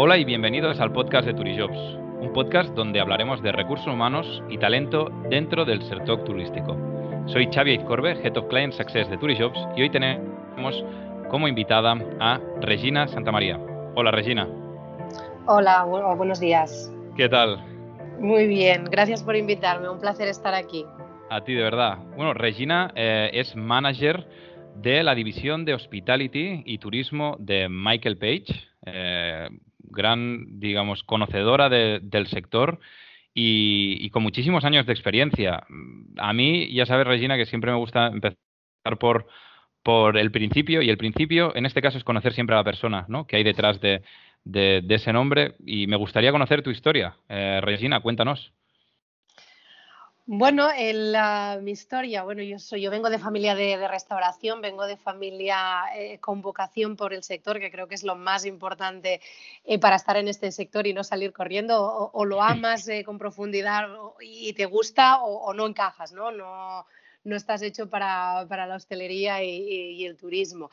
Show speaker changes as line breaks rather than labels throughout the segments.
Hola y bienvenidos al podcast de Turijobs, un podcast donde hablaremos de recursos humanos y talento dentro del sector turístico. Soy Xavi Izcorbe, Head of Client Success de Turijobs y hoy tenemos como invitada a Regina Santamaría. Hola Regina.
Hola, buenos días.
¿Qué tal?
Muy bien, gracias por invitarme, un placer estar aquí.
A ti de verdad. Bueno, Regina eh, es manager de la división de Hospitality y Turismo de Michael Page. Eh, gran, digamos, conocedora del sector y, con muchísimos años de experiencia. A mí, ya sabes, Regina, que siempre me gusta empezar por, por el principio y el principio, en este caso, es conocer siempre a la persona ¿no? que hay detrás de, ese nombre y me gustaría conocer tu historia. Eh, Regina, cuéntanos.
Bueno, mi historia, bueno, yo soy, yo vengo de familia de, restauración, vengo de familia eh, con vocación por el sector, que creo que es lo más importante eh, para estar en este sector y no salir corriendo. O, lo amas eh, con profundidad y te gusta o, no encajas, ¿no? No, no estás hecho para, la hostelería y, el turismo.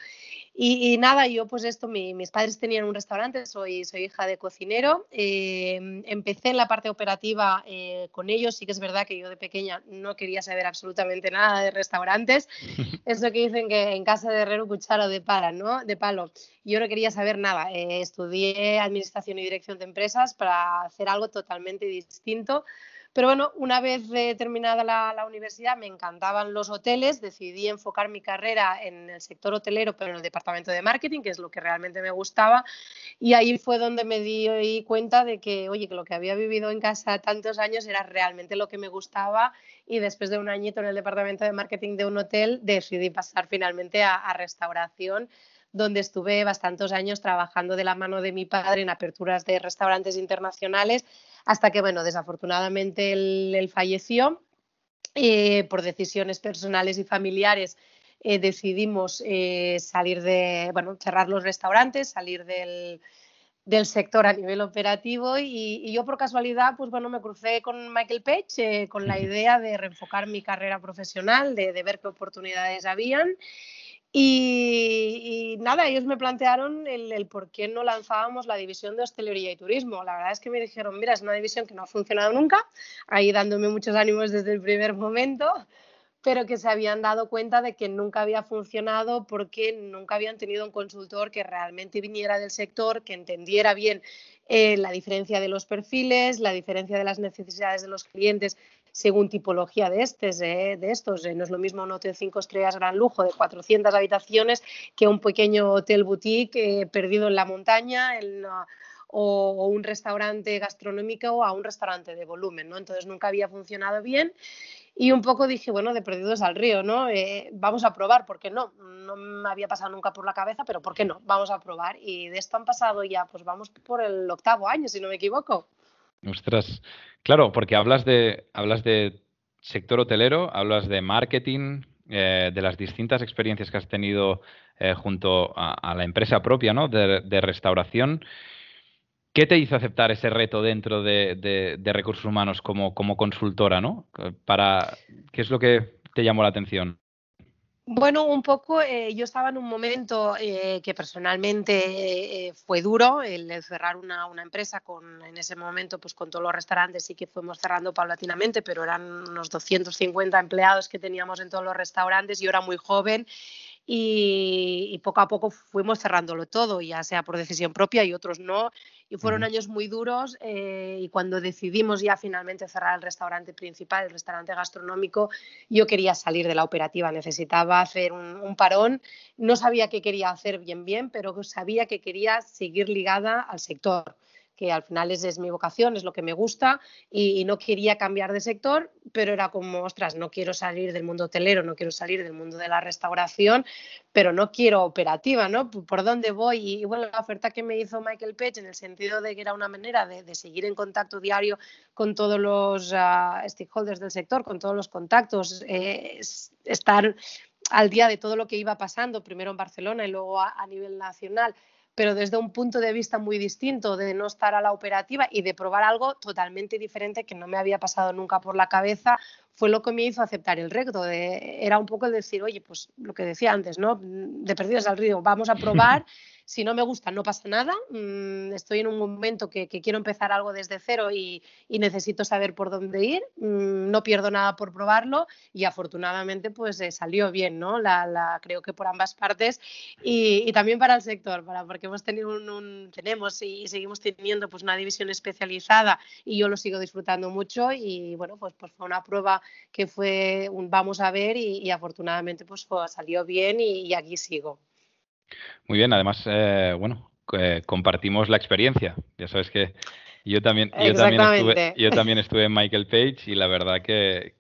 Y, nada, yo pues esto, mis padres tenían un restaurante, soy, soy hija de cocinero, eh, empecé en la parte operativa eh, con ellos, sí que es verdad que yo de pequeña no quería saber absolutamente nada de restaurantes, eso que dicen que en casa de herrero cuchara de pala, ¿no? De palo. Yo no quería saber nada, eh, estudié administración y dirección de empresas para hacer algo totalmente distinto pero bueno, una vez terminada la, universidad me encantaban los hoteles, decidí enfocar mi carrera en el sector hotelero, pero en el departamento de marketing, que es lo que realmente me gustaba. Y ahí fue donde me di cuenta de que, oye, que lo que había vivido en casa tantos años era realmente lo que me gustaba. Y después de un añito en el departamento de marketing de un hotel, decidí pasar finalmente a restauración donde estuve bastantes años trabajando de la mano de mi padre en aperturas de restaurantes internacionales, hasta que, bueno, desafortunadamente él, falleció. Eh, por decisiones personales y familiares eh, decidimos eh, salir de, bueno, cerrar los restaurantes, salir del, sector a nivel operativo y, yo por casualidad, pues bueno, me crucé con Michael Page con la idea de reenfocar mi carrera profesional, de, de ver qué oportunidades habían y, nada, ellos me plantearon el, por qué no lanzábamos la división de hostelería y turismo. La verdad es que me dijeron, mira, es una división que no ha funcionado nunca, ahí dándome muchos ánimos desde el primer momento, pero que se habían dado cuenta de que nunca había funcionado porque nunca habían tenido un consultor que realmente viniera del sector, que entendiera bien eh, la diferencia de los perfiles, la diferencia de las necesidades de los clientes según tipología de, estos. de estos. Eh, no es lo mismo un hotel cinco estrellas gran lujo de 400 habitaciones que un pequeño hotel boutique eh, perdido en la montaña o, un restaurante gastronómico a un restaurante de volumen. ¿no? Entonces nunca había funcionado bien y un poco dije, bueno, de perdidos al río, ¿no? Eh, vamos a probar, ¿por qué no? No me había pasado nunca por la cabeza, pero ¿por qué no? Vamos a probar. Y de esto han pasado ya, pues vamos por el octavo año, si no me equivoco.
Ostras, claro, porque hablas de, hablas de sector hotelero, hablas de marketing, eh, de las distintas experiencias que has tenido eh, junto a, la empresa propia, ¿no? De, restauración. ¿Qué te hizo aceptar ese reto dentro de, recursos humanos como, como consultora, ¿no? Para, ¿Qué es lo que te llamó la atención?
Bueno, un poco, eh, yo estaba en un momento eh, que personalmente eh, fue duro, el, cerrar una, empresa con, en ese momento, pues con todos los restaurantes sí que fuimos cerrando paulatinamente, pero eran unos 250 empleados que teníamos en todos los restaurantes, yo era muy joven y, poco a poco fuimos cerrándolo todo, ya sea por decisión propia y otros no. Y fueron años muy duros eh, y cuando decidimos ya finalmente cerrar el restaurante principal, el restaurante gastronómico, yo quería salir de la operativa, necesitaba hacer un, un parón. No sabía qué quería hacer bien bien, pero sabía que quería seguir ligada al sector que al final es, es mi vocación, es lo que me gusta y, no quería cambiar de sector, pero era como, ostras, no quiero salir del mundo hotelero, no quiero salir del mundo de la restauración, pero no quiero operativa, ¿no? ¿Por dónde voy? Y, bueno, la oferta que me hizo Michael Page en el sentido de que era una manera de, seguir en contacto diario con todos los ah, stakeholders del sector, con todos los contactos, eh, estar al día de todo lo que iba pasando, primero en Barcelona y luego a nivel nacional pero desde un punto de vista muy distinto, de no estar a la operativa y de probar algo totalmente diferente que no me había pasado nunca por la cabeza, fue lo que me hizo aceptar el reto. De, era un poco el decir, oye, pues lo que decía antes, ¿no? De perdidos al río, vamos a probar. Si no me gusta, no pasa nada. Mm, estoy en un momento que, quiero empezar algo desde cero y, necesito saber por dónde ir. Mm, no pierdo nada por probarlo y afortunadamente pues eh, salió bien, ¿no? La, creo que por ambas partes y, también para el sector, para, porque hemos tenido un, tenemos y seguimos teniendo pues una división especializada y yo lo sigo disfrutando mucho y bueno, pues, pues fue una prueba que fue un vamos a ver y, afortunadamente pues salió bien y aquí sigo.
Muy bien, además, eh, bueno, eh, compartimos la experiencia. Ya sabes que yo también, yo también, estuve, yo también estuve en Michael Page y la verdad que,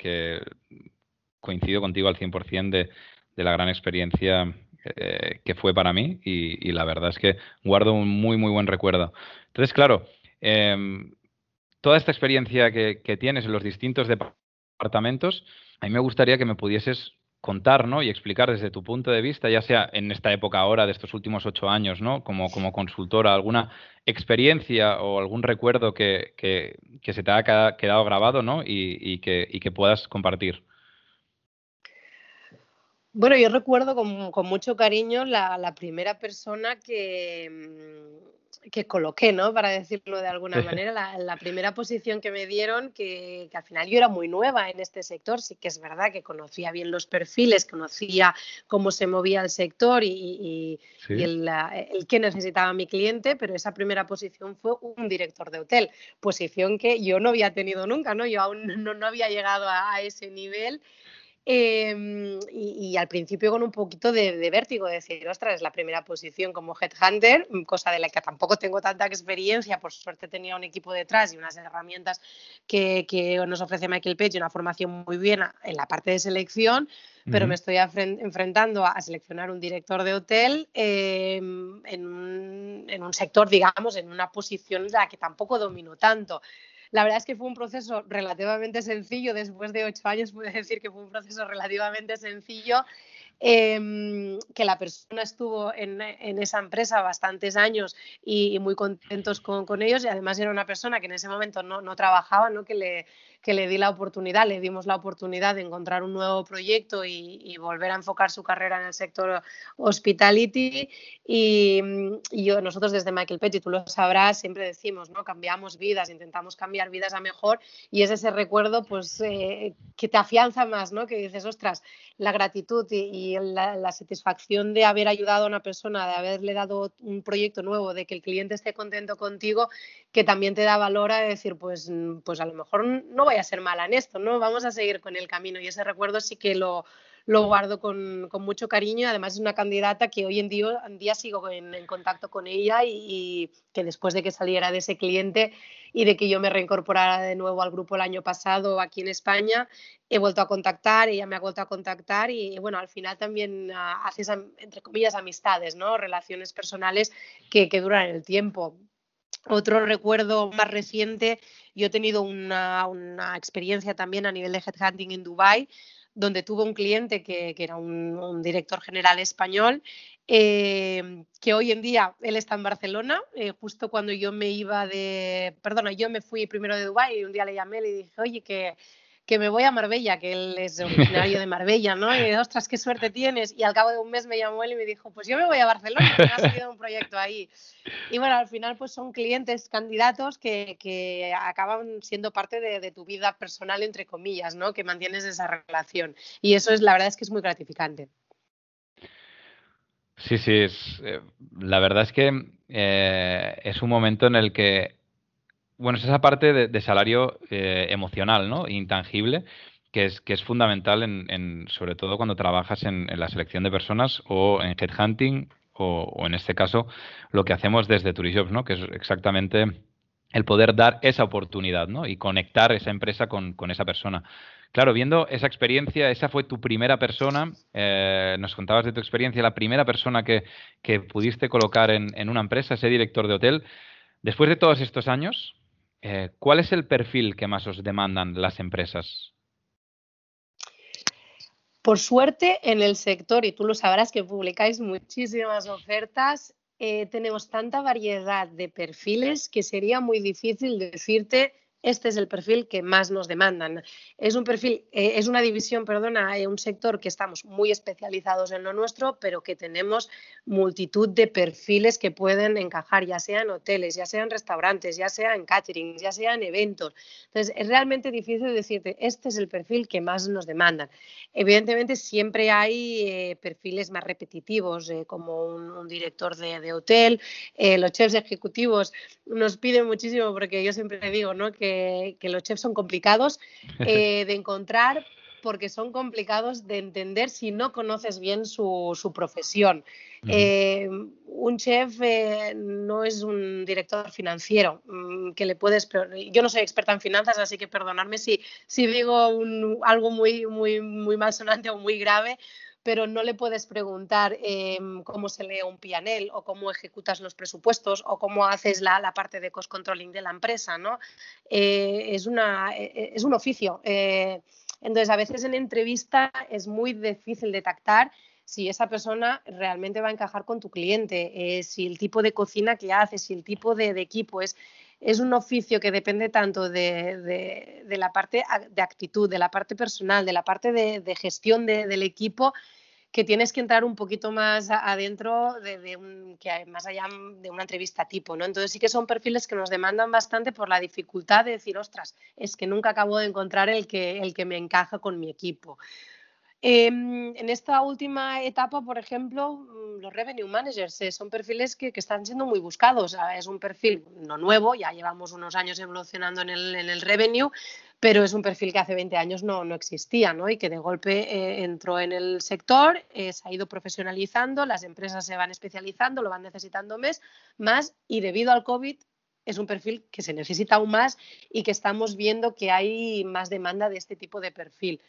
coincido contigo al 100% de, de la gran experiencia eh, que fue para mí y, la verdad es que guardo un muy, muy buen recuerdo. Entonces, claro, em, toda esta experiencia que, que, tienes en los distintos departamentos, a mí me gustaría que me pudieses contar ¿no? y explicar desde tu punto de vista, ya sea en esta época ahora de estos últimos ocho años, ¿no? como, como consultora, alguna experiencia o algún recuerdo que, que, se te haya quedado grabado ¿no? y, y, que, y que puedas compartir.
Bueno, yo recuerdo con, con mucho cariño la, la, primera persona que, mm, que coloqué, ¿no? Para decirlo de alguna manera, la, primera posición que me dieron, que, al final yo era muy nueva en este sector, sí que es verdad que conocía bien los perfiles, conocía cómo se movía el sector y, el, el, que necesitaba mi cliente, pero esa primera posición fue un director de hotel, posición que yo no había tenido nunca, ¿no? Yo aún no, no había llegado a ese nivel Em, y, al principio con un poquito de, vértigo, de decir, ostras, es la primera posición como headhunter, mm, cosa de la que tampoco tengo tanta experiencia, por suerte tenía un equipo detrás y unas herramientas que, nos ofrece Michael Page, una formación muy bien en la parte de selección, pero me estoy enfrentando a, seleccionar un director de hotel em, en, un, en, un, sector, digamos, en una posición en la que tampoco domino tanto. La verdad es que fue un proceso relativamente sencillo, después de ocho años puedo decir que fue un proceso relativamente sencillo. Em, que la persona estuvo en, esa empresa bastantes años y, muy contentos con, ellos. Y además era una persona que en ese momento no, trabajaba, ¿no? Que, le, que le di la oportunidad, le dimos la oportunidad de encontrar un nuevo proyecto y, volver a enfocar su carrera en el sector hospitality y, yo, nosotros desde Michael Petty, tú lo sabrás, siempre decimos, ¿no? Cambiamos vidas, intentamos cambiar vidas a mejor y es ese recuerdo pues eh, que te afianza más, ¿no? Que dices, ostras, la gratitud y y la, satisfacción de haber ayudado a una persona, de haberle dado un proyecto nuevo, de que el cliente esté contento contigo, que también te da valor a decir, pues, pues a lo mejor no voy a ser mala en esto, ¿no? Vamos a seguir con el camino. Y ese recuerdo sí que lo, lo guardo con, con, mucho cariño. Además, es una candidata que hoy en día, en día sigo en, contacto con ella y, que después de que saliera de ese cliente y de que yo me reincorporara de nuevo al grupo el año pasado aquí en España, he vuelto a contactar, ella me ha vuelto a contactar y, bueno, al final también ah, haces, entre comillas, amistades, ¿no? Relaciones personales que, que duran el tiempo. Otro recuerdo más reciente, yo he tenido una, una, experiencia también a nivel de headhunting en Dubai donde tuve un cliente que, era un, director general español, eh, que hoy en día él está en Barcelona, eh, justo cuando yo me iba de, perdona, yo me fui primero de Dubái y un día le llamé y le dije, oye, que que me voy a Marbella, que él es originario de Marbella, ¿no? Y ostras, qué suerte tienes. Y al cabo de un mes me llamó él y me dijo, pues yo me voy a Barcelona, que me ha salido un proyecto ahí. Y bueno, al final pues son clientes, candidatos que, que acaban siendo parte de, de, tu vida personal, entre comillas, ¿no? Que mantienes esa relación. Y eso es, la verdad es que es muy gratificante.
Sí, sí, es, eh, la verdad es que eh, es un momento en el que bueno, es esa parte de, salario eh, emocional, ¿no? Intangible, que es, que es fundamental, en, sobre todo cuando trabajas en, la selección de personas o en headhunting o, en este caso lo que hacemos desde Turijobs, ¿no? Que es exactamente el poder dar esa oportunidad, ¿no? Y conectar esa empresa con, con esa persona. Claro, viendo esa experiencia, esa fue tu primera persona, eh, nos contabas de tu experiencia, la primera persona que, que pudiste colocar en, en, una empresa, ese director de hotel. Después de todos estos años, eh, ¿Cuál es el perfil que más os demandan las empresas?
Por suerte, en el sector, y tú lo sabrás que publicáis muchísimas ofertas, eh, tenemos tanta variedad de perfiles que sería muy difícil decirte este es el perfil que más nos demandan. Es un perfil, eh, es una división, perdona, eh, un sector que estamos muy especializados en lo nuestro, pero que tenemos multitud de perfiles que pueden encajar, ya sea en hoteles, ya sea en restaurantes, ya sea en catering, ya sea en eventos. Entonces, es realmente difícil decirte, este es el perfil que más nos demandan. Evidentemente, siempre hay eh, perfiles más repetitivos, como un, director de, hotel. los chefs ejecutivos nos piden muchísimo, porque yo siempre digo ¿no? que, los chefs son complicados eh, de encontrar porque son complicados de entender si no conoces bien su, profesión. Eh, un chef eh, no es un director financiero mm, que le puedes. Yo no soy experta en finanzas, así que perdonadme si, si digo algo muy, muy, muy malsonante o muy grave, pero no le puedes preguntar em, cómo se lee un pianel o cómo ejecutas los presupuestos o cómo haces la, parte de cost controlling de la empresa, ¿no? Eh, es, una, e, e, es un oficio. Eh, entonces, a veces en entrevista es muy difícil detectar si esa persona realmente va a encajar con tu cliente, eh, si el tipo de cocina que hace, si el tipo de, equipo es, es un oficio que depende tanto de, la parte de actitud, de la parte personal, de la parte de, gestión del equipo, que tienes que entrar un poquito más adentro más allá de una entrevista tipo, ¿no? Entonces sí que son perfiles que nos demandan bastante por la dificultad de decir, ostras, es que nunca acabo de encontrar el que, el que me encaja con mi equipo. Em, en esta última etapa, por ejemplo, mm, los revenue managers eh, son perfiles que, están siendo muy buscados. Es un perfil no nuevo, ya llevamos unos años evolucionando en el, revenue, pero es un perfil que hace 20 años no, existía ¿no? y que de golpe eh, entró en el sector, eh, se ha ido profesionalizando, las empresas se van especializando, lo van necesitando más y debido al COVID es un perfil que se necesita aún más y que estamos viendo que hay más demanda de este tipo de perfil.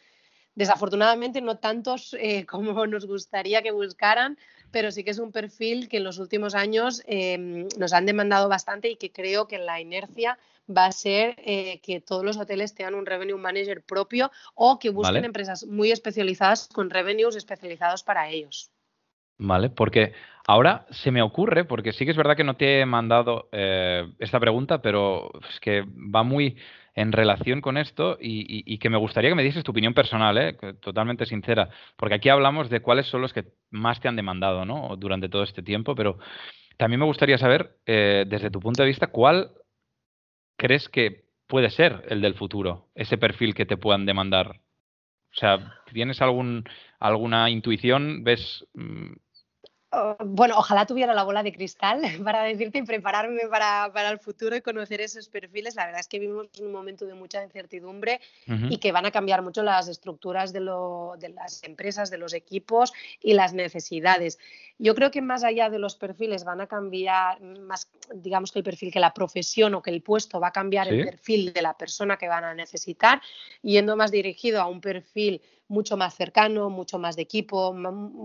Desafortunadamente no tantos eh, como nos gustaría que buscaran, pero sí que es un perfil que en los últimos años em, nos han demandado bastante y que creo que la inercia va a ser eh, que todos los hoteles tengan un revenue manager propio o que busquen empresas muy especializadas con revenues especializados para ellos.
Vale, porque ahora se me ocurre, porque sí que es verdad que no te he mandado eh, esta pregunta, pero es que va muy en relación con esto y, que me gustaría que me dieses tu opinión personal, ¿eh? totalmente sincera, porque aquí hablamos de cuáles son los que más te han demandado ¿no? durante todo este tiempo, pero también me gustaría saber, eh, desde tu punto de vista, cuál crees que puede ser el del futuro, ese perfil que te puedan demandar. O sea, ¿tienes algún, alguna intuición? ¿Ves mm,
bueno, ojalá tuviera la bola de cristal para decirte y prepararme para, el futuro y conocer esos perfiles. La verdad es que vivimos en un momento de mucha incertidumbre y que van a cambiar mucho las estructuras de, de, las empresas, de los equipos y las necesidades. Yo creo que más allá de los perfiles van a cambiar, más digamos que el perfil, que la profesión o que el puesto va a cambiar el perfil de la persona que van a necesitar, yendo más dirigido a un perfil mucho más cercano, mucho más de equipo,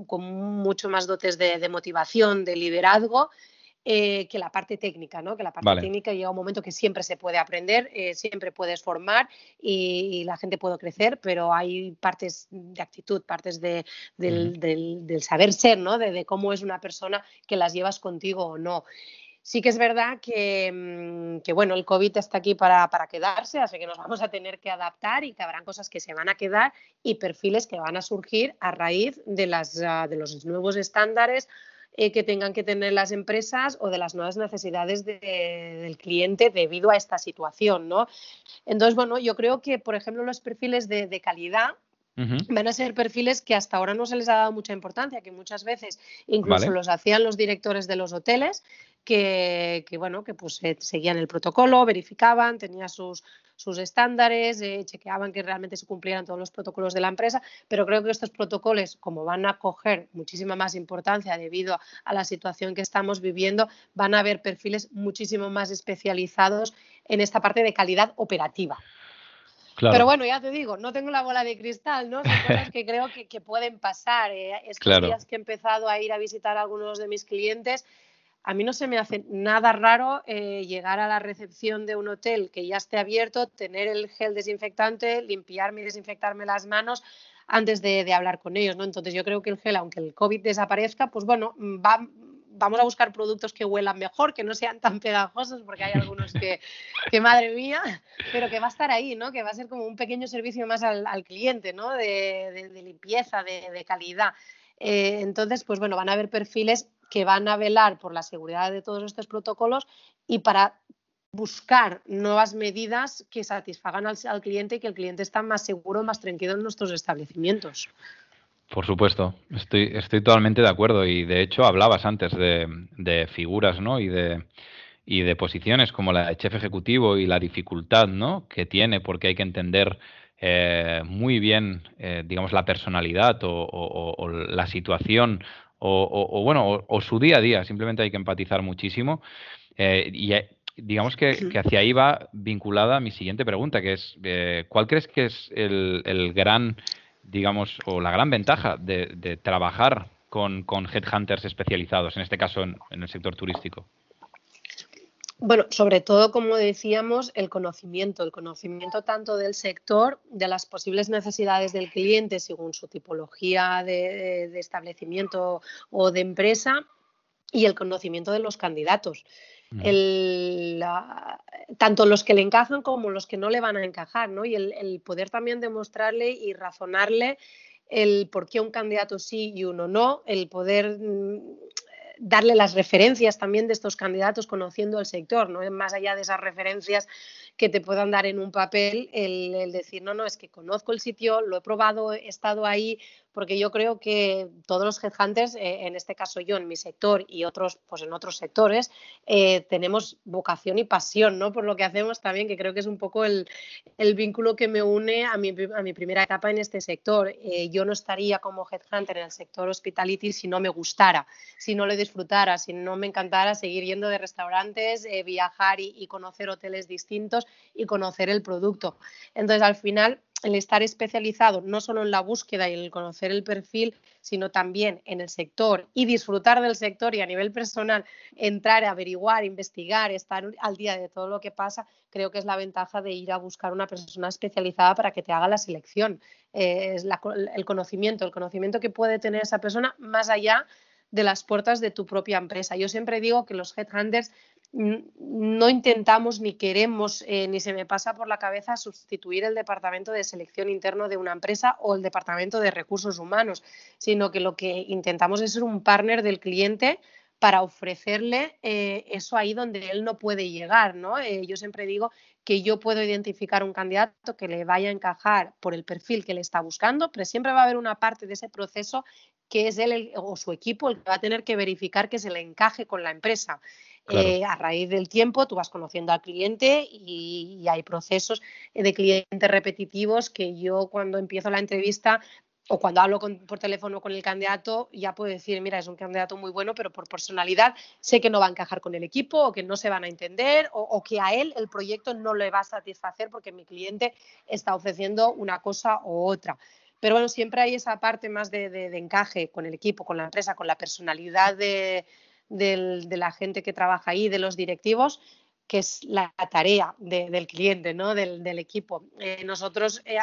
con mucho más dotes de, motivación, de liderazgo. Eh, que la parte técnica, ¿no? Que la parte técnica llega un momento que siempre se puede aprender, eh, siempre puedes formar y, la gente puede crecer, pero hay partes de actitud, partes de, del, saber ser, ¿no? De, cómo es una persona que las llevas contigo o no. Sí que es verdad mm, que, bueno, el COVID está aquí para, quedarse, así que nos vamos a tener que adaptar y que habrán cosas que se van a quedar y perfiles que van a surgir a raíz de, las, ah, de los nuevos estándares eh, que tengan que tener las empresas o de las nuevas necesidades del cliente debido a esta situación, ¿no? Entonces, bueno, yo creo que, por ejemplo, los perfiles de, calidad Van a ser perfiles que hasta ahora no se les ha dado mucha importancia, que muchas veces incluso los hacían los directores de los hoteles, que, bueno, que pues eh, seguían el protocolo, verificaban, tenían sus, sus estándares, eh, chequeaban que realmente se cumplieran todos los protocolos de la empresa, pero creo que estos protocolos, como van a coger muchísima más importancia debido a la situación que estamos viviendo, van a haber perfiles muchísimo más especializados en esta parte de calidad operativa. Pero bueno, ya te digo, no tengo la bola de cristal, ¿no? Son cosas que creo que, pueden pasar. Eh. Estos días que he empezado a ir a visitar a algunos de mis clientes, a mí no se me hace nada raro eh, llegar a la recepción de un hotel que ya esté abierto, tener el gel desinfectante, limpiarme y desinfectarme las manos antes de, hablar con ellos, ¿no? Entonces yo creo que el gel, aunque el COVID desaparezca, pues bueno, va, vamos a buscar productos que huelan mejor, que no sean tan pegajosos, porque hay algunos que, que madre mía, pero que va a estar ahí, ¿no? Que va a ser como un pequeño servicio más al, cliente, ¿no? De, limpieza, de, calidad. Eh, entonces, pues bueno, van a haber perfiles que van a velar por la seguridad de todos estos protocolos y para buscar nuevas medidas que satisfagan al, cliente y que el cliente esté más seguro, más tranquilo en nuestros establecimientos.
Por supuesto, estoy, estoy totalmente de acuerdo y de hecho hablabas antes de, figuras ¿no? y, de, y de posiciones como la de chef ejecutivo y la dificultad ¿no? que tiene porque hay que entender eh, muy bien, eh, digamos, la personalidad o, la situación o, bueno, o, su día a día. Simplemente hay que empatizar muchísimo. Eh, y digamos que, hacia ahí va vinculada mi siguiente pregunta, que es, ¿cuál crees que es el gran digamos, o la gran ventaja de, trabajar con, headhunters especializados, en este caso en, el sector turístico?
Bueno, sobre todo, como decíamos, el conocimiento, el conocimiento tanto del sector, de las posibles necesidades del cliente según su tipología de establecimiento o de empresa y el conocimiento de los candidatos el, tanto los que le encajan como los que no le van a encajar, ¿no? Y el, poder también demostrarle y razonarle el por qué un candidato sí y uno no, el poder mm, darle las referencias también de estos candidatos conociendo el sector, ¿no? Más allá de esas referencias que te puedan dar en un papel, el, el decir, no, no, es que conozco el sitio, lo he probado, he estado ahí, porque yo creo que todos los headhunters, eh, en este caso yo en mi sector y otros pues en otros sectores, eh, tenemos vocación y pasión ¿no? por lo que hacemos también, que creo que es un poco el, vínculo que me une a mi, primera etapa en este sector. Eh, yo no estaría como headhunter en el sector hospitality si no me gustara, si no le disfrutara, si no me encantara seguir yendo de restaurantes, viajar y conocer hoteles distintos y conocer el producto. Entonces, al final, el estar especializado no solo en la búsqueda y el conocer el perfil, sino también en el sector y disfrutar del sector y a nivel personal entrar, averiguar, investigar, estar al día de todo lo que pasa, creo que es la ventaja de ir a buscar una persona especializada para que te haga la selección. Eh, es el conocimiento, el conocimiento que puede tener esa persona más allá de las puertas de tu propia empresa. Yo siempre digo que los headhunters no intentamos ni queremos eh, ni se me pasa por la cabeza sustituir el departamento de selección interno de una empresa o el departamento de recursos humanos, sino que lo que intentamos es ser un partner del cliente para ofrecerle eh, eso ahí donde él no puede llegar. ¿no? Eh, yo siempre digo que yo puedo identificar un candidato que le vaya a encajar por el perfil que le está buscando, pero siempre va a haber una parte de ese proceso que es él o su equipo el que va a tener que verificar que se le encaje con la empresa. Eh, a raíz del tiempo tú vas conociendo al cliente y, hay procesos de clientes repetitivos que yo cuando empiezo la entrevista o cuando hablo por teléfono con el candidato, ya puedo decir, mira, es un candidato muy bueno, pero por personalidad sé que no va a encajar con el equipo o que no se van a entender o, que a él el proyecto no le va a satisfacer porque mi cliente está ofreciendo una cosa u otra. Pero bueno, siempre hay esa parte más de encaje con el equipo, con la empresa, con la personalidad de, de la gente que trabaja ahí, de los directivos, que es la tarea del cliente, ¿no? del, equipo. Eh, nosotros eh,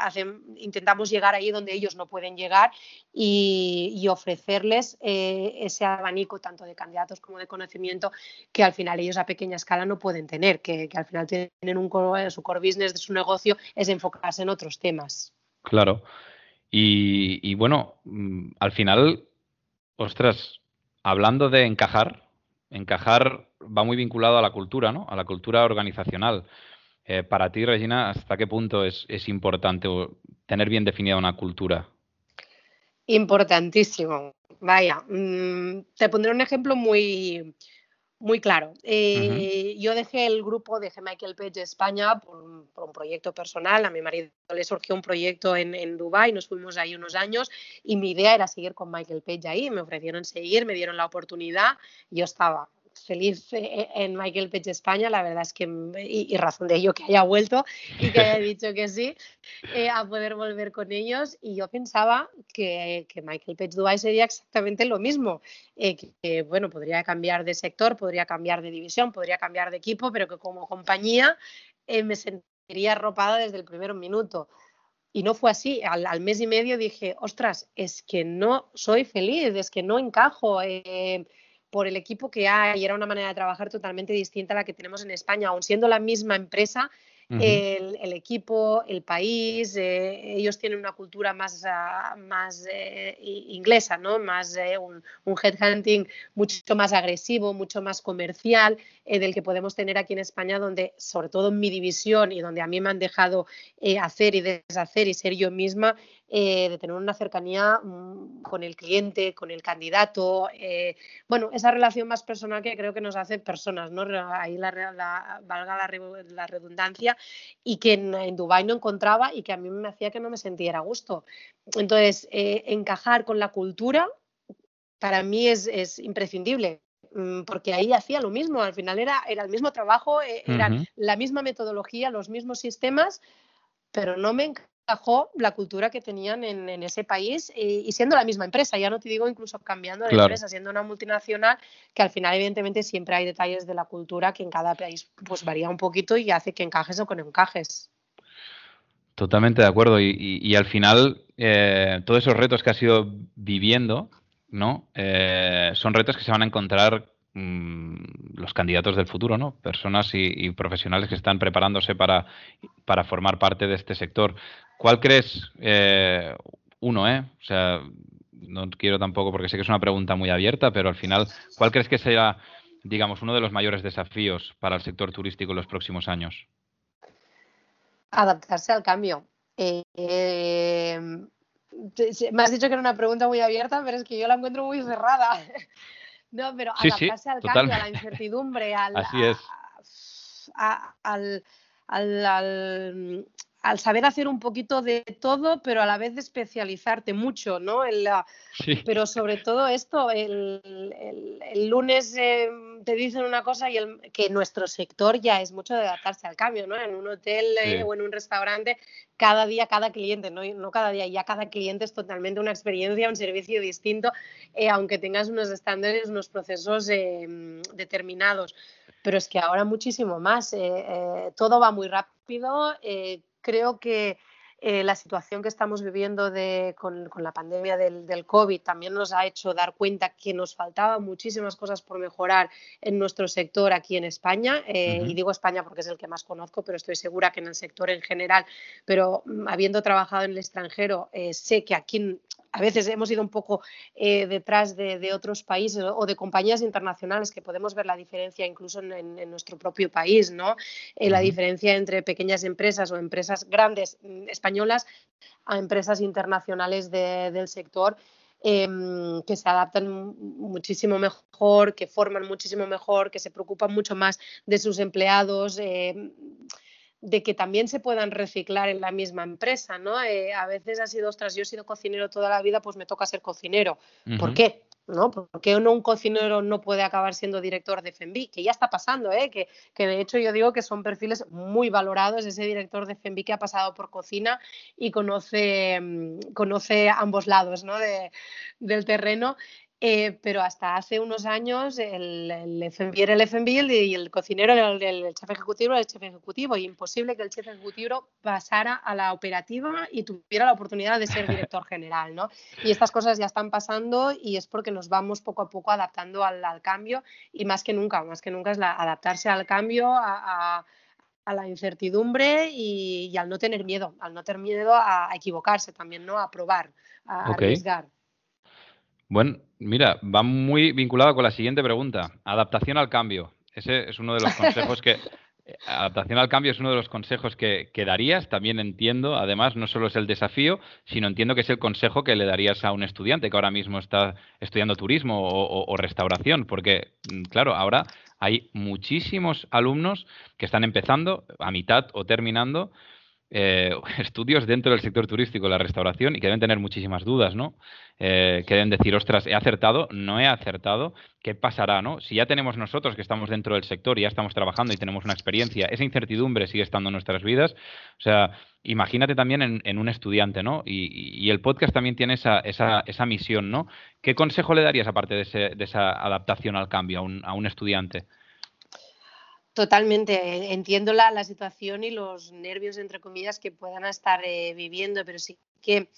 intentamos llegar ahí donde ellos no pueden llegar y, ofrecerles eh, ese abanico tanto de candidatos como de conocimiento que al final ellos a pequeña escala no pueden tener, que, al final tienen un su core business de su negocio es enfocarse en otros temas.
Claro. Y, y bueno, mm, al final, ostras, hablando de encajar, encajar va muy vinculado a la cultura, ¿no? A la cultura organizacional. Eh, para ti, Regina, ¿hasta qué punto es, importante tener bien definida una cultura?
Importantísimo. Vaya, mm, te pondré un ejemplo muy, muy claro. Eh, yo dejé el grupo, dejé Michael Page España por un, proyecto personal. A mi marido le surgió un proyecto en, en Dubái, nos fuimos ahí unos años y mi idea era seguir con Michael Page ahí. Me ofrecieron seguir, me dieron la oportunidad. Yo estaba feliz eh, en Michael Page España, la verdad es que, y, razón de ello que haya vuelto y que haya dicho que sí, eh, a poder volver con ellos. Y yo pensaba que, Michael Page Dubai sería exactamente lo mismo, eh, que, bueno, podría cambiar de sector, podría cambiar de división, podría cambiar de equipo, pero que como compañía me sentiría arropada desde el primer minuto. Y no fue así. Al, mes y medio dije, ostras, es que no soy feliz, es que no encajo por el equipo que hay. Era una manera de trabajar totalmente distinta a la que tenemos en España, aun siendo la misma empresa el, equipo, el país, eh, ellos tienen una cultura más, ah, más eh, inglesa, ¿no? más eh, un, un, headhunting mucho más agresivo, mucho más comercial del que podemos tener aquí en España, donde sobre todo en mi división y donde a mí me han dejado hacer y deshacer y ser yo misma, de tener una cercanía mm, con el cliente, con el candidato, bueno, esa relación más personal que creo que nos hace personas, ¿no? Ahí la, valga la, la redundancia, y que en, Dubái no encontraba y que a mí me hacía que no me sintiera a gusto. Entonces, eh, encajar con la cultura para mí es, imprescindible mm, porque ahí hacía lo mismo, al final era, era el mismo trabajo, eh, era la misma metodología, los mismos sistemas, pero no me la cultura que tenían en, ese país y, siendo la misma empresa, ya no te digo incluso cambiando de empresa, siendo una multinacional, que al final evidentemente siempre hay detalles de la cultura que en cada país pues varía un poquito y hace que encajes o que no encajes.
Totalmente de acuerdo y, al final eh, todos esos retos que has ido viviendo, ¿no? Eh, son retos que se van a encontrar Mm, los candidatos del futuro, ¿no? Personas y, profesionales que están preparándose para, para, formar parte de este sector. ¿Cuál crees, eh, uno, eh? O sea, no quiero tampoco, porque sé que es una pregunta muy abierta, pero al final, ¿cuál crees que sea, digamos, uno de los mayores desafíos para el sector turístico en los próximos años?
Adaptarse al cambio. Eh, me has dicho que era una pregunta muy abierta, pero es que yo la encuentro muy cerrada. No, pero adaptarse al cambio, a la incertidumbre, al, al, al, al, saber hacer un poquito de todo, pero a la vez de especializarte mucho, ¿no? Pero sobre todo esto, el, el, lunes eh, te dicen una cosa y el, que nuestro sector ya es mucho de adaptarse al cambio, ¿no? En un hotel eh, o en un restaurante, cada día, cada cliente, no, no, cada día, ya cada cliente es totalmente una experiencia, un servicio distinto, eh, aunque tengas unos estándares, unos procesos determinados. Pero es que ahora muchísimo más, todo va muy rápido, creo que eh, la situación que estamos viviendo con, la pandemia del, COVID también nos ha hecho dar cuenta que nos faltaban muchísimas cosas por mejorar en nuestro sector aquí en España. Eh, y digo España porque es el que más conozco, pero estoy segura que en el sector en general. Pero mm, habiendo trabajado en el extranjero, eh, sé que aquí a veces hemos ido un poco eh, detrás de, otros países o de compañías internacionales que podemos ver la diferencia incluso en, nuestro propio país, ¿no? Eh, la diferencia entre pequeñas empresas o empresas grandes mm, españolas a empresas internacionales del sector. Em, que se adaptan muchísimo mejor, que forman muchísimo mejor, que se preocupan mucho más de sus empleados. Em, de que también se puedan reciclar en la misma empresa, ¿no? Eh, a veces ha sido, ostras, yo he sido cocinero toda la vida, pues me toca ser cocinero. ¿Por qué? ¿No? ¿Por qué un cocinero no puede acabar siendo director de FEMBI? Que ya está pasando, ¿eh? que, que, de hecho yo digo que son perfiles muy valorados, ese director de FEMBI que ha pasado por cocina y conoce, mm, conoce ambos lados ¿no? de, del terreno eh, pero hasta hace unos años el, el era el FMB y el cocinero era el, chef ejecutivo el chef ejecutivo. Y imposible que el chef ejecutivo pasara a la operativa y tuviera la oportunidad de ser director general, ¿no? Y estas cosas ya están pasando y es porque nos vamos poco a poco adaptando al, cambio y más que nunca, más que nunca es la, adaptarse al cambio, a, la incertidumbre y, al no tener miedo, al no tener miedo a, equivocarse también, ¿no? A probar, a arriesgar.
Bueno, mira, va muy vinculado con la siguiente pregunta. Adaptación al cambio. Ese es uno de los consejos que... Eh, adaptación al cambio es uno de los consejos que, darías. También entiendo, además, no solo es el desafío, sino entiendo que es el consejo que le darías a un estudiante que ahora mismo está estudiando turismo o restauración, porque, mm, claro, ahora hay muchísimos alumnos que están empezando a mitad o terminando eh, estudios dentro del sector turístico, la restauración, y que deben tener muchísimas dudas, ¿no? Eh, que deben decir, ostras, ¿he acertado? ¿No he acertado? ¿Qué pasará, no? Si ya tenemos nosotros que estamos dentro del sector y ya estamos trabajando y tenemos una experiencia, esa incertidumbre sigue estando en nuestras vidas. O sea, imagínate también en, un estudiante, ¿no? Y, el podcast también tiene esa, esa, esa, misión, ¿no? ¿Qué consejo le darías aparte de, esa adaptación al cambio a un estudiante?
Totalmente, entiendo la, la, situación y los nervios, entre comillas, que puedan estar eh, viviendo, pero sí que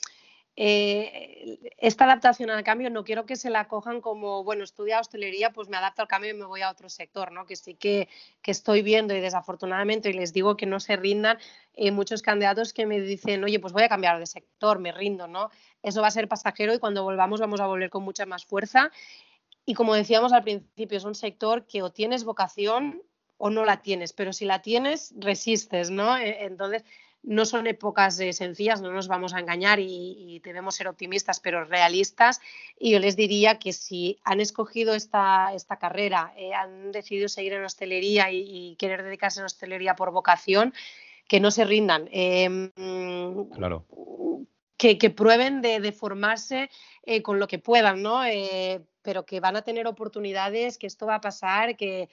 eh, esta adaptación al cambio no quiero que se la cojan como, bueno, estudia hostelería, pues me adapto al cambio y me voy a otro sector, ¿no? Que sí que, estoy viendo y desafortunadamente, y les digo que no se rindan, eh, muchos candidatos que me dicen, oye, pues voy a cambiar de sector, me rindo, ¿no? Eso va a ser pasajero y cuando volvamos vamos a volver con mucha más fuerza. Y como decíamos al principio, es un sector que o tienes vocación o no la tienes, pero si la tienes, resistes, ¿no? E, entonces, no son épocas eh, sencillas, no nos vamos a engañar y, debemos ser optimistas, pero realistas. Y yo les diría que si han escogido esta, esta carrera, eh, han decidido seguir en hostelería y, querer dedicarse a hostelería por vocación, que no se rindan. Em,
claro.
Que, prueben de, formarse eh, con lo que puedan, ¿no? pero que van a tener oportunidades, que esto va a pasar, que,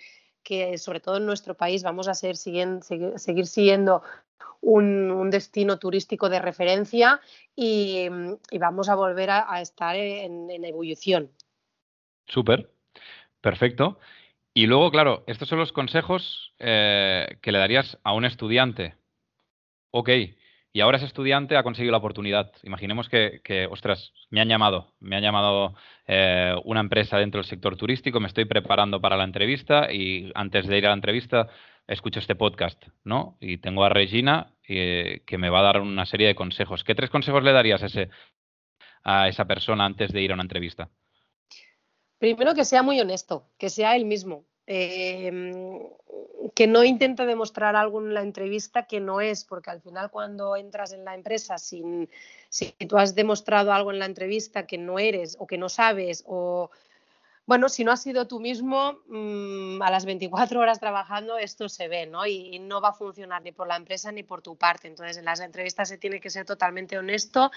que sobre todo en nuestro país vamos a ser, seguir, seguir siguiendo un, destino turístico de referencia y, vamos a volver a, estar en, ebullición.
Súper, perfecto. Y luego, claro, estos son los consejos eh, que le darías a un estudiante. Ok, y ahora ese estudiante ha conseguido la oportunidad. Imaginemos que, ostras, me han llamado, me ha llamado eh, una empresa dentro del sector turístico, me estoy preparando para la entrevista y antes de ir a la entrevista escucho este podcast, ¿no? Y tengo a Regina eh, que me va a dar una serie de consejos. ¿Qué tres consejos le darías a, a esa persona antes de ir a una entrevista?
Primero que sea muy honesto, que sea él mismo. Em, que no intente demostrar algo en la entrevista que no es, porque al final cuando entras en la empresa, sin, si tú has demostrado algo en la entrevista que no eres o que no sabes, o bueno, si no has sido tú mismo, mm, a las 24 horas trabajando esto se ve, ¿no? y, no va a funcionar ni por la empresa ni por tu parte. Entonces, en las entrevistas se tiene que ser totalmente honesto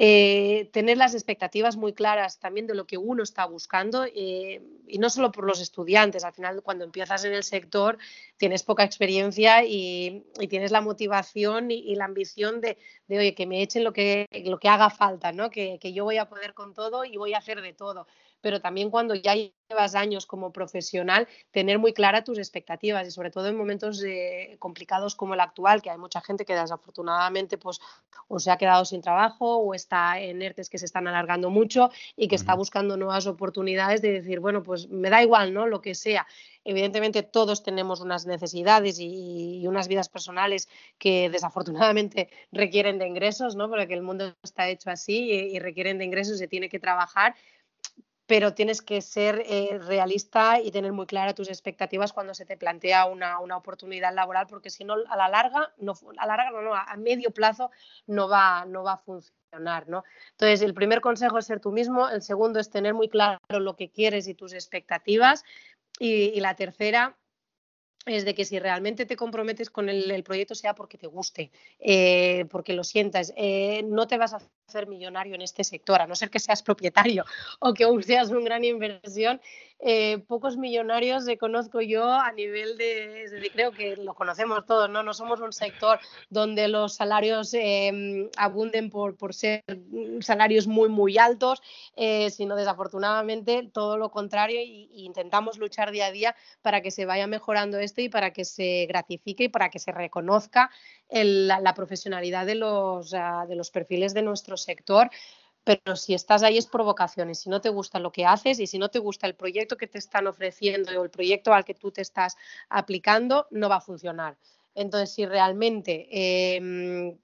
eh, tener las expectativas muy claras también de lo que uno está buscando eh, y no solo por los estudiantes. Al final, cuando empiezas en el sector, tienes poca experiencia y, tienes la motivación y, la ambición de, oye, que me echen lo que, lo que haga falta, ¿no? que yo voy a poder con todo y voy a hacer de todo pero también cuando ya llevas años como profesional, tener muy clara tus expectativas y sobre todo en momentos eh, complicados como el actual, que hay mucha gente que desafortunadamente pues o se ha quedado sin trabajo o está en ERTES que se están alargando mucho y que está buscando nuevas oportunidades de decir, bueno, pues me da igual, ¿no? Lo que sea. Evidentemente todos tenemos unas necesidades y, unas vidas personales que desafortunadamente requieren de ingresos, ¿no? Porque el mundo está hecho así y, y requieren de ingresos, se tiene que trabajar, pero tienes que ser eh, realista y tener muy claras tus expectativas cuando se te plantea una, oportunidad laboral, porque si no, a la larga, no, a la larga, no, a medio plazo no va, no va a funcionar, ¿no? Entonces, el primer consejo es ser tú mismo, el segundo es tener muy claro lo que quieres y tus expectativas, y la tercera es de que si realmente te comprometes con el, proyecto sea porque te guste, eh, porque lo sientas. Eh, no te vas a hacer millonario en este sector, a no ser que seas propietario o que seas una gran inversión. Eh, pocos millonarios conozco yo a nivel de, creo que lo conocemos todos, ¿no? No somos un sector donde los salarios abunden por, por, ser salarios muy, muy altos, sino desafortunadamente todo lo contrario y, intentamos luchar día a día para que se vaya mejorando esto y para que se gratifique y para que se reconozca la, profesionalidad de los, ah, de los perfiles de nuestro sector pero si estás ahí es provocación y si no te gusta lo que haces y si no te gusta el proyecto que te están ofreciendo o el proyecto al que tú te estás aplicando, no va a funcionar. Entonces, si realmente em,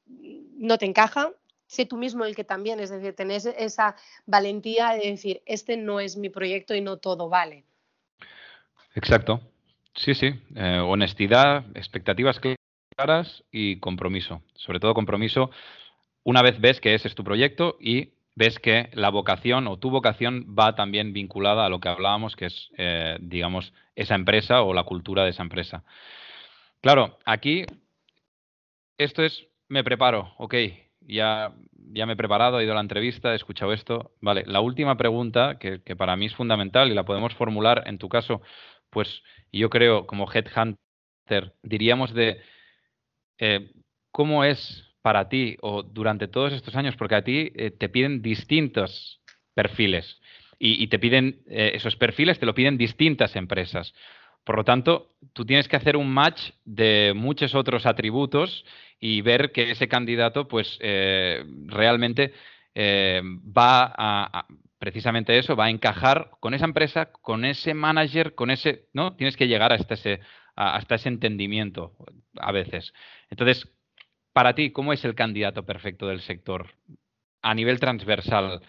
no te encaja, sé tú mismo el que también, es decir, tenés esa valentía de decir, este no es mi proyecto y no todo vale.
Exacto. Sí, sí. Eh, honestidad, expectativas claras y compromiso. Sobre todo compromiso una vez ves que ese es tu proyecto y ves que la vocación o tu vocación va también vinculada a lo que hablábamos, que es, eh, digamos, esa empresa o la cultura de esa empresa. Claro, aquí esto es, me preparo, ok, ya, ya me he preparado, he ido a la entrevista, he escuchado esto. Vale, la última pregunta, que, que para mí es fundamental y la podemos formular en tu caso pues yo creo, como headhunter, diríamos de eh, cómo es para ti o durante todos estos años, porque a ti eh, te piden distintos perfiles y, te piden eh, esos perfiles, te lo piden distintas empresas. Por lo tanto, tú tienes que hacer un match de muchos otros atributos y ver que ese candidato, pues, eh, realmente va a, precisamente eso, va a encajar con esa empresa, con ese manager, con ese, ¿no? Tienes que llegar hasta ese, hasta ese entendimiento a veces. Entonces, para ti, ¿cómo es el candidato perfecto del sector? A nivel transversal,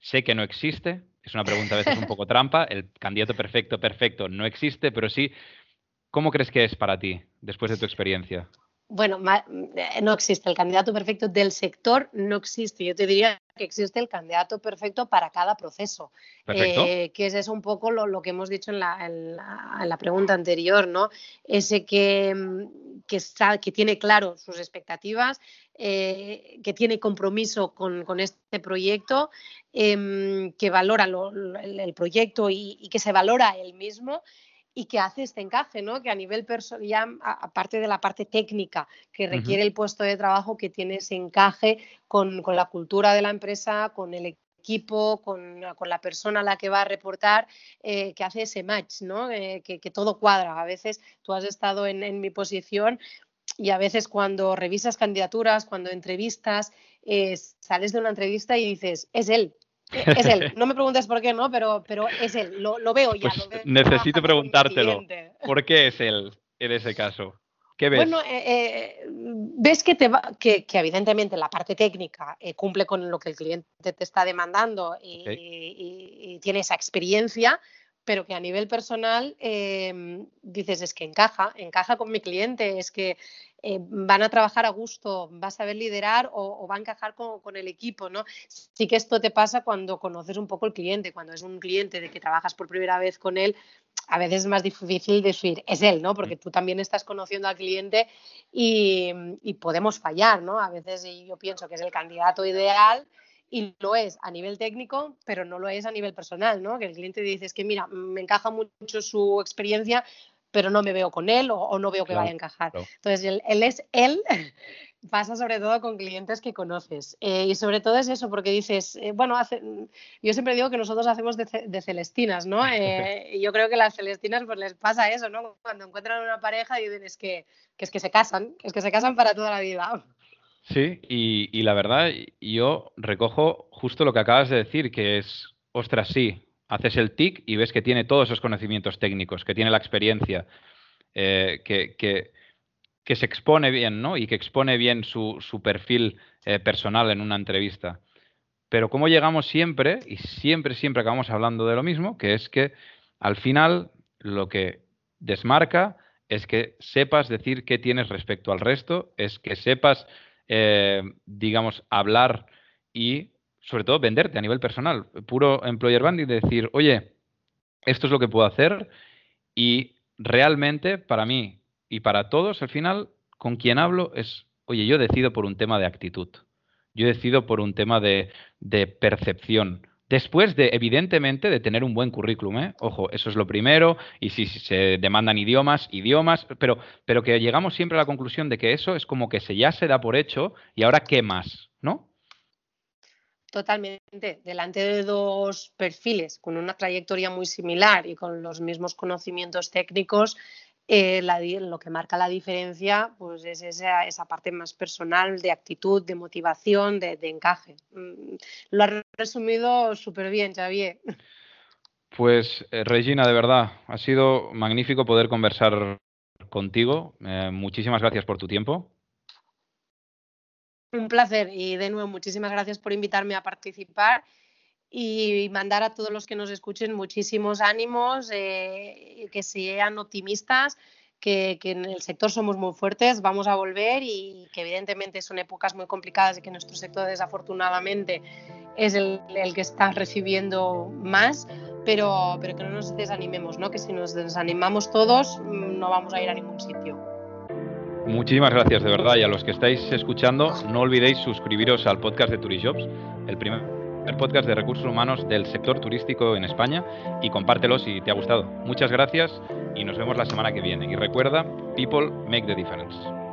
sé que no existe, es una pregunta a veces un poco trampa, el candidato perfecto, perfecto, no existe, pero sí, ¿cómo crees que es para ti después de tu experiencia?
Bueno, eh, no existe el candidato perfecto del sector, no existe. Yo te diría que existe el candidato perfecto para cada proceso, eh, que es eso un poco lo, que hemos dicho en la, pregunta anterior, ¿no? Ese que, mm, que, que tiene claro sus expectativas, eh, que tiene compromiso con, este proyecto, em, que valora el, proyecto y, y que se valora él mismo y que hace este encaje, ¿no? Que a nivel personal, ya aparte de la parte técnica que requiere el puesto de trabajo, que tiene ese encaje con, la cultura de la empresa, con el equipo, con, la persona a la que va a reportar, eh, que hace ese match, ¿no? Eh, que, todo cuadra. A veces tú has estado en, mi posición y a veces cuando revisas candidaturas, cuando entrevistas, eh, sales de una entrevista y dices, es él, es él. No me preguntes por qué, ¿no? Pero, pero es él. Lo, veo ya.
Pues necesito preguntártelo. ¿Por qué es él en ese caso? ¿Qué ves?
Bueno, eh, eh, ves que, te que, evidentemente la parte técnica eh, cumple con lo que el cliente te está demandando y, tiene esa experiencia, pero que a nivel personal dices es que encaja, encaja con mi cliente, es que eh, van a trabajar a gusto, va a saber liderar o, va a encajar con, el equipo, ¿no? Sí que esto te pasa cuando conoces un poco el cliente, cuando es un cliente de que trabajas por primera vez con él, a veces es más difícil decir, es él, ¿no? Porque tú también estás conociendo al cliente y, podemos fallar, ¿no? A veces yo pienso que es el candidato ideal y lo es a nivel técnico, pero no lo es a nivel personal, ¿no? Que el cliente dice, es que mira, me encaja mucho su experiencia, pero no me veo con él o, no veo que vaya a encajar. Entonces, él, es él, pasa sobre todo con clientes que conoces. Eh, y sobre todo es eso, porque dices, eh, bueno, yo siempre digo que nosotros hacemos de, celestinas, ¿no? Eh, y yo creo que las celestinas pues les pasa eso, ¿no? Cuando encuentran una pareja y dicen, es que, es que se casan, es que se casan para toda la vida.
Sí, y, la verdad, yo recojo justo lo que acabas de decir, que es, ostras, sí, haces el TIC y ves que tiene todos esos conocimientos técnicos, que tiene la experiencia, eh, que, se expone bien, ¿no? Y que expone bien su, perfil eh, personal en una entrevista. Pero cómo llegamos siempre, y siempre, siempre acabamos hablando de lo mismo, que es que al final lo que desmarca es que sepas decir qué tienes respecto al resto, es que sepas, eh, digamos, hablar y sobre todo venderte a nivel personal, puro employer branding, de decir, oye, esto es lo que puedo hacer y realmente para mí y para todos al final con quien hablo es, oye, yo decido por un tema de actitud, yo decido por un tema de, percepción. Después de, evidentemente, de tener un buen currículum, ¿eh? ojo, eso es lo primero, y si, se demandan idiomas, idiomas, pero, pero que llegamos siempre a la conclusión de que eso es como que se ya se da por hecho y ahora qué más, ¿no?
Totalmente. Delante de dos perfiles con una trayectoria muy similar y con los mismos conocimientos técnicos, eh, lo que marca la diferencia pues es esa, esa, parte más personal de actitud, de motivación, de, encaje. Mm, lo resumido súper bien, Xavier.
Pues eh, Regina, de verdad, ha sido magnífico poder conversar contigo. Eh, muchísimas gracias por tu tiempo.
Un placer y de nuevo muchísimas gracias por invitarme a participar y mandar a todos los que nos escuchen muchísimos ánimos, eh, que sean optimistas, que, en el sector somos muy fuertes, vamos a volver y que evidentemente son épocas muy complicadas y que nuestro sector desafortunadamente es el, que está recibiendo más, pero, pero que no nos desanimemos, ¿no? que si nos desanimamos todos mm, no vamos a ir a ningún sitio.
Muchísimas gracias de verdad y a los que estáis escuchando, no olvidéis suscribiros al podcast de Turijobs, el primer podcast de recursos humanos del sector turístico en España y compártelo si te ha gustado. Muchas gracias y nos vemos la semana que viene. Y recuerda, people make the difference.